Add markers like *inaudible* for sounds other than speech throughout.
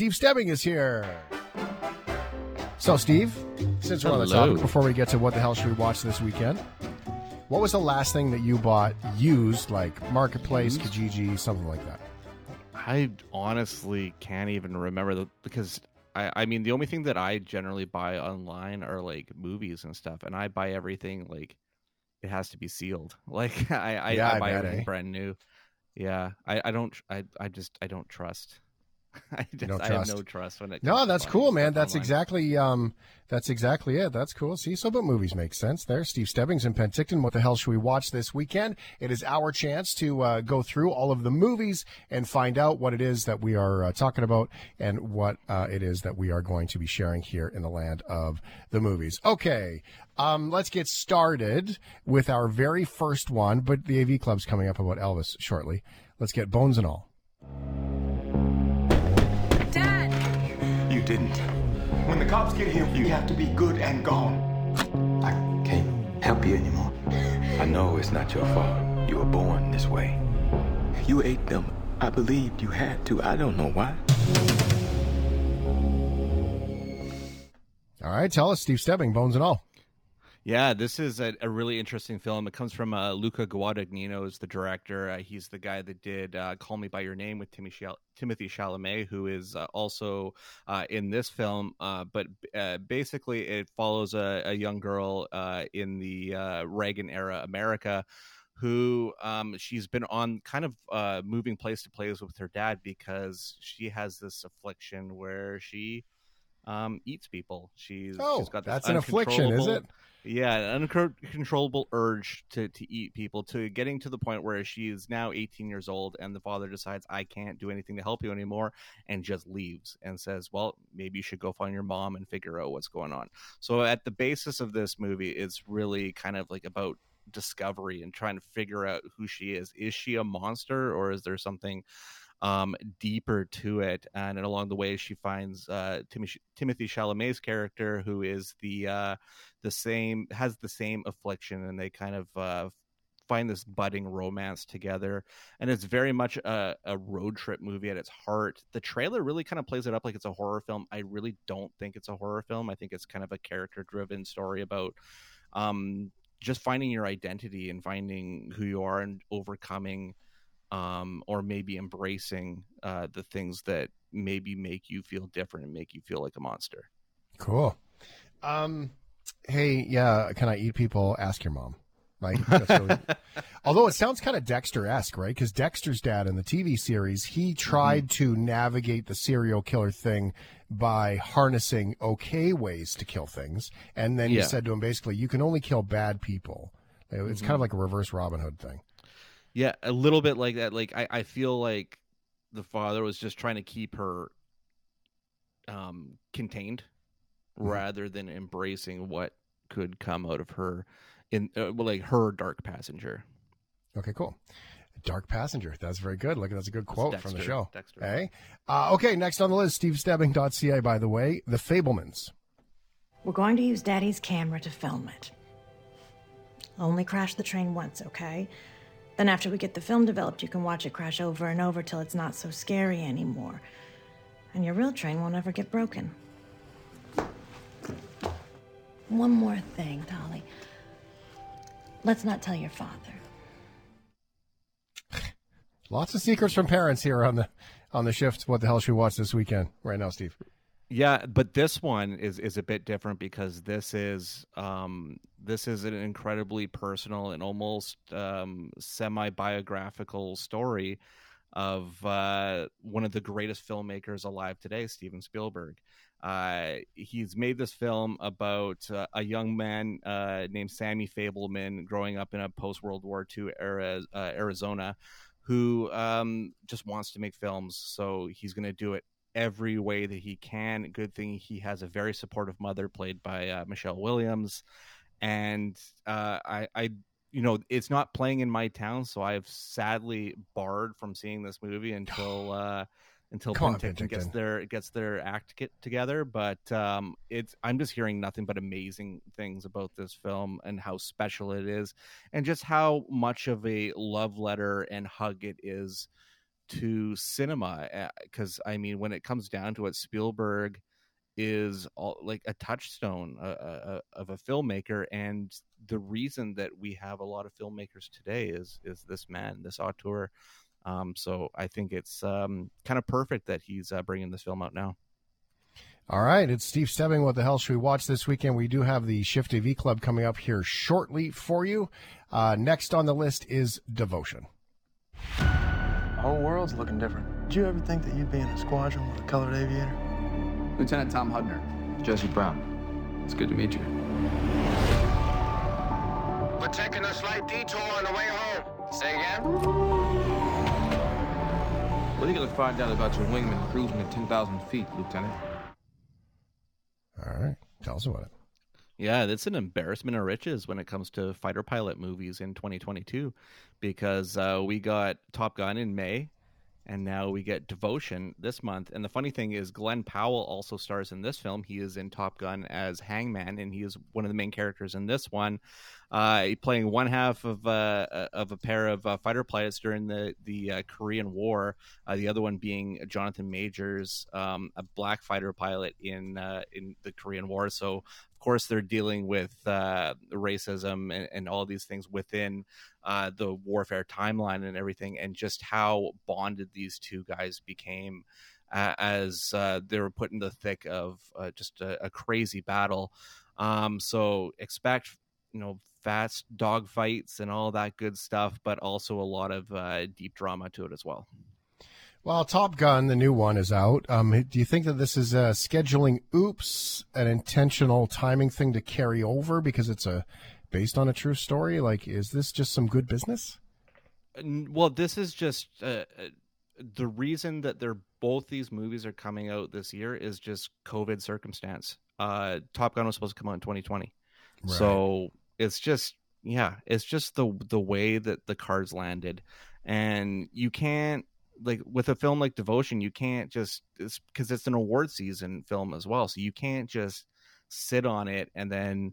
Steve Stebbing is here. So, Steve, since we're on the topic, before we get to what the hell should we watch this weekend, what was the last thing that you bought used, like Marketplace, Kijiji, something like that? I honestly can't even remember the because I I mean the only thing that I generally buy online are like movies and stuff, and I buy everything like it has to be sealed. *laughs* Like I I, Yeah, I I buy bet, everything eh? brand new. Yeah, I I don't I I just I don't trust. *laughs* I just don't I have no trust when it. No, comes to that's cool, man. That's online. exactly um, that's exactly it. That's cool. See, so but movies make sense there. Steve Stebbings in Penticton. What the hell should we watch this weekend? It is our chance to uh, go through all of the movies and find out what it is that we are uh, talking about and what uh, it is that we are going to be sharing here in the land of the movies. Okay, um, let's get started with our very first one. But the AV Club's coming up about Elvis shortly. Let's get bones and all. Didn't. When the cops get here, you have to be good and gone. I can't help you anymore. I know it's not your fault. You were born this way. You ate them. I believed you had to. I don't know why. All right, tell us, Steve Stebbing, bones and all. Yeah, this is a, a really interesting film. It comes from uh, Luca Guadagnino is the director. Uh, he's the guy that did uh, "Call Me by Your Name" with Timmy Chal- Timothy Chalamet, who is uh, also uh, in this film. Uh, but uh, basically, it follows a, a young girl uh, in the uh, Reagan era America who um, she's been on kind of uh, moving place to place with her dad because she has this affliction where she um, eats people. She's, Oh, she's got this that's an affliction, is it? Yeah, an uncontrollable urge to, to eat people to getting to the point where she is now 18 years old and the father decides, I can't do anything to help you anymore and just leaves and says, Well, maybe you should go find your mom and figure out what's going on. So, at the basis of this movie, it's really kind of like about discovery and trying to figure out who she is. Is she a monster or is there something um, deeper to it. And along the way, she finds uh, Timothy, Timothy Chalamet's character, who is the uh, the same has the same affliction, and they kind of uh, find this budding romance together. And it's very much a, a road trip movie at its heart. The trailer really kind of plays it up like it's a horror film. I really don't think it's a horror film. I think it's kind of a character driven story about um, just finding your identity and finding who you are and overcoming um, or maybe embracing uh, the things that maybe make you feel different and make you feel like a monster. Cool. Um, hey, yeah, can I eat people? Ask your mom. Right. That's really, although it sounds kind of Dexter esque, right? Because Dexter's dad in the TV series, he tried to navigate the serial killer thing by harnessing okay ways to kill things. And then he said to him basically, you can only kill bad people. It's kind of like a reverse Robin Hood thing. Yeah, a little bit like that. Like I, I feel like the father was just trying to keep her um, contained rather than embracing what could come out of her in uh, well, like her dark passenger. Okay, cool. Dark Passenger. That's very good. Look, that's a good quote from the show. Dexter. Hey? Uh, okay, next on the list, stevestebbing.ca, by the way, The Fabelmans. We're going to use Daddy's camera to film it. Only crash the train once, okay? Then, after we get the film developed, you can watch it crash over and over till it's not so scary anymore. And your real train won't ever get broken. One more thing, Dolly. Let's not tell your father. Lots of secrets from parents here on the on the shift. What the hell should we watch this weekend? Right now, Steve. Yeah, but this one is is a bit different because this is um this is an incredibly personal and almost um semi biographical story of uh one of the greatest filmmakers alive today, Steven Spielberg. Uh, he's made this film about uh, a young man uh, named Sammy Fabelman growing up in a post World War II era uh, Arizona, who um, just wants to make films. So he's going to do it every way that he can. Good thing he has a very supportive mother, played by uh, Michelle Williams, and uh, I, I, you know, it's not playing in my town, so I've sadly barred from seeing this movie until *sighs* uh, until Come on, Penticton gets their gets their act get together. But um, it's I'm just hearing nothing but amazing things about this film and how special it is, and just how much of a love letter and hug it is to cinema because I mean, when it comes down to it, Spielberg is all, like a touchstone uh, uh, of a filmmaker, and the reason that we have a lot of filmmakers today is is this man, this auteur. Um, so I think it's um, kind of perfect that he's uh, bringing this film out now. All right, it's Steve Stebbing. What the hell should we watch this weekend? We do have the Shift AV Club coming up here shortly for you. Uh, next on the list is Devotion. The whole world's looking different. Did you ever think that you'd be in a squadron with a colored aviator? Lieutenant Tom Hudner. Jesse Brown. It's good to meet you. We're taking a slight detour on the way home. Say again? What are you gonna find out about your wingman cruising at 10,000 feet, Lieutenant? All right. Tell us about it. Yeah, it's an embarrassment of riches when it comes to fighter pilot movies in 2022 because uh, we got Top Gun in May and now we get Devotion this month. And the funny thing is, Glen Powell also stars in this film. He is in Top Gun as Hangman, and he is one of the main characters in this one, uh, playing one half of uh, of a pair of uh, fighter pilots during the the uh, Korean War. Uh, the other one being Jonathan Majors, um, a black fighter pilot in uh, in the Korean War. So course they're dealing with racism and, and all these things within uh, the warfare timeline and everything, and just how bonded these two guys became uh, as uh, they were put in the thick of uh, just a, a, crazy battle. Um, so expect you know fast dog fights and all that good stuff, but also a lot of uh, deep drama to it as well. Well, Top Gun, the new one, is out. Um, do you think that this is a scheduling oops, an intentional timing thing to carry over because it's a based on a true story? Like, is this just some good business? Well, this is just uh, uh, the reason that they're both these movies are coming out this year is just COVID circumstance. Uh, Top Gun was supposed to come out in 2020, right. so it's just yeah, it's just the the way that the cards landed, and you can't like with a film like Devotion, you can't just because it's, it's an award season film as well, so you can't just sit on it and then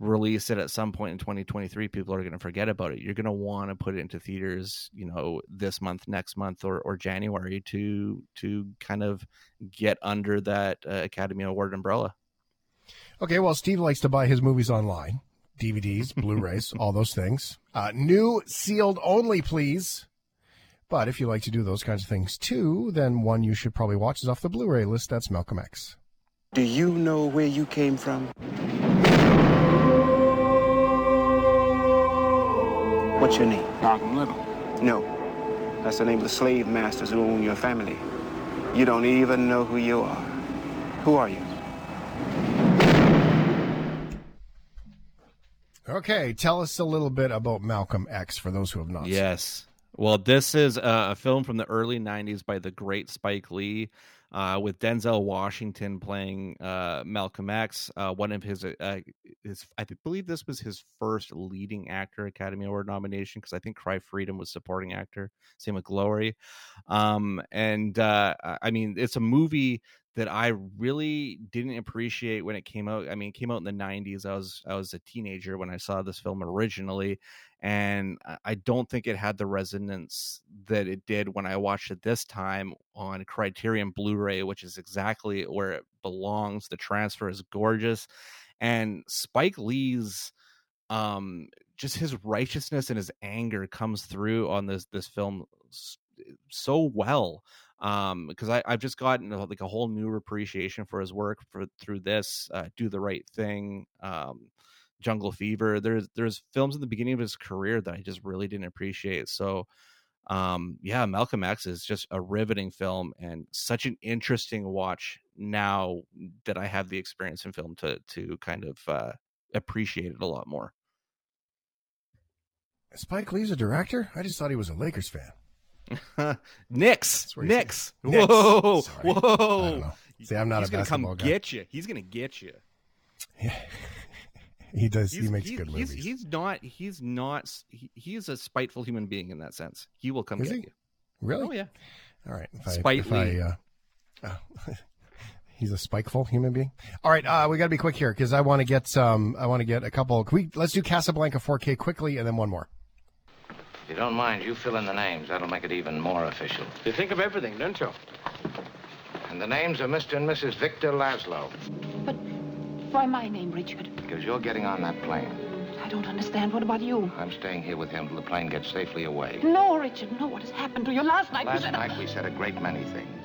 release it at some point in 2023 people are going to forget about it. You're going to want to put it into theaters you know this month next month or, or january to to kind of get under that uh, academy award umbrella. Okay well steve likes to buy his movies online dvds blu-rays *laughs* all those things. Uh, new sealed only please but if you like to do those kinds of things too then one you should probably watch is off the blu-ray list that's malcolm x do you know where you came from What's your name? Malcolm Little. No. That's the name of the slave masters who own your family. You don't even know who you are. Who are you? Okay, tell us a little bit about Malcolm X for those who have not. Yes. Well, this is a film from the early 90s by the great Spike Lee uh, with Denzel Washington playing uh, Malcolm X. Uh, one of his, uh, his, I believe this was his first leading actor Academy Award nomination because I think Cry Freedom was supporting actor. Same with Glory. Um, and uh, I mean, it's a movie that I really didn't appreciate when it came out. I mean, it came out in the 90s. I was I was a teenager when I saw this film originally, and I don't think it had the resonance that it did when I watched it this time on Criterion Blu-ray, which is exactly where it belongs. The transfer is gorgeous, and Spike Lee's um just his righteousness and his anger comes through on this this film so well um because i i've just gotten like a whole new appreciation for his work for through this uh, do the right thing um jungle fever there's there's films in the beginning of his career that i just really didn't appreciate so um yeah malcolm x is just a riveting film and such an interesting watch now that i have the experience in film to to kind of uh appreciate it a lot more spike lee's a director i just thought he was a lakers fan *laughs* Knicks, Knicks. Whoa, Sorry. whoa. See, I'm not He's a gonna come guy. get you. He's gonna get you. *laughs* he does. He's, he makes he's, good movies. He's not. He's not. He, he's a spiteful human being in that sense. He will come Is get he? you. really? Oh yeah. All right. If I, if I, uh, oh, *laughs* he's a spiteful human being. All right, uh, we got to be quick here because I want to get some. I want to get a couple. Can we let's do Casablanca 4K quickly and then one more. If you don't mind, you fill in the names. That'll make it even more official. You think of everything, don't you? And the names are Mr. and Mrs. Victor Laszlo. But why my name, Richard? Because you're getting on that plane. I don't understand. What about you? I'm staying here with him till the plane gets safely away. No, Richard, no. What has happened to you? Last night Last you said... night we said a great many things.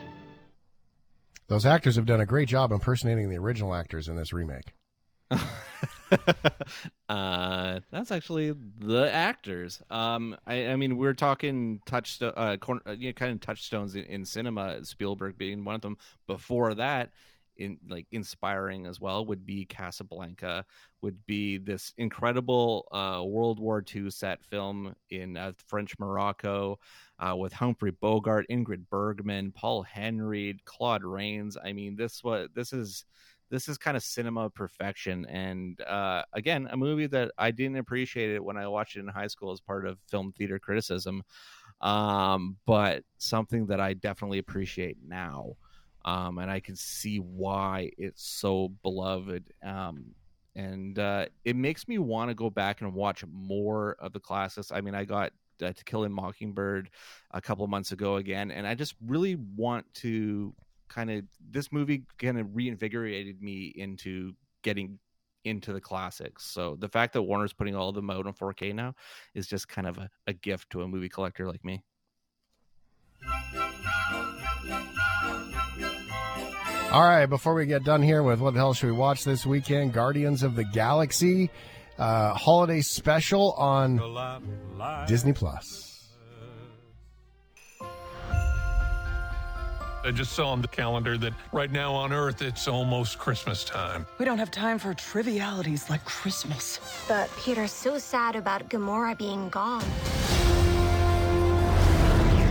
Those actors have done a great job impersonating the original actors in this remake. *laughs* uh, that's actually the actors. Um, I, I mean, we're talking touchstone, uh, corner, uh, you know, kind of touchstones in, in cinema. Spielberg being one of them. Before that, in like inspiring as well would be Casablanca, would be this incredible uh, World War II set film in uh, French Morocco uh, with Humphrey Bogart, Ingrid Bergman, Paul Henreid, Claude Rains. I mean, this what this is this is kind of cinema perfection and uh, again a movie that i didn't appreciate it when i watched it in high school as part of film theater criticism um, but something that i definitely appreciate now um, and i can see why it's so beloved um, and uh, it makes me want to go back and watch more of the classics i mean i got uh, to kill a mockingbird a couple months ago again and i just really want to kind of this movie kind of reinvigorated me into getting into the classics. So the fact that Warner's putting all of them out on 4K now is just kind of a, a gift to a movie collector like me. All right, before we get done here with what the hell should we watch this weekend? Guardians of the Galaxy uh, holiday special on Disney Plus. I just saw on the calendar that right now on Earth it's almost Christmas time. We don't have time for trivialities like Christmas. But Peter's so sad about Gamora being gone.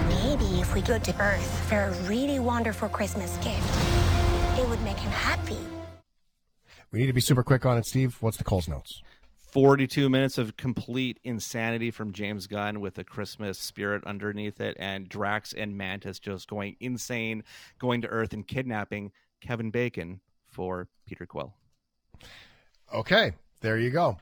Maybe if we go to Earth for a really wonderful Christmas gift, it would make him happy. We need to be super quick on it, Steve. What's the Coles notes? 42 minutes of complete insanity from James Gunn with a Christmas spirit underneath it, and Drax and Mantis just going insane, going to Earth and kidnapping Kevin Bacon for Peter Quill. Okay, there you go.